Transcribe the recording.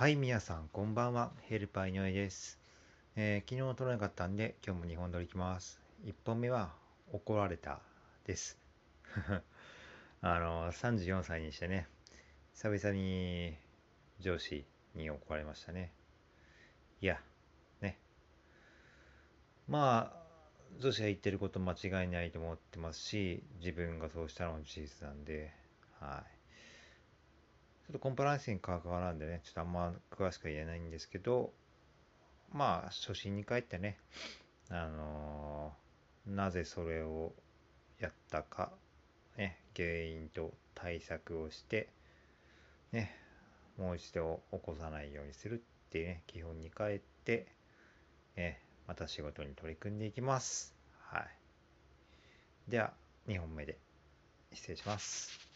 はい、皆さん、こんばんは。ヘルパー井上です。えー、昨日撮らなかったんで、今日も2本撮りいきます。1本目は、怒られたです。あの、34歳にしてね、久々に上司に怒られましたね。いや、ね。まあ、上司が言ってること間違いないと思ってますし、自分がそうしたのも事実なんで、はい。ちょっとコンプライアンスに関わらんでね、ちょっとあんま詳しくは言えないんですけど、まあ、初心に帰ってね、あのー、なぜそれをやったか、ね、原因と対策をして、ね、もう一度起こさないようにするっていうね、基本に帰って、ね、また仕事に取り組んでいきます。はい。では、2本目で失礼します。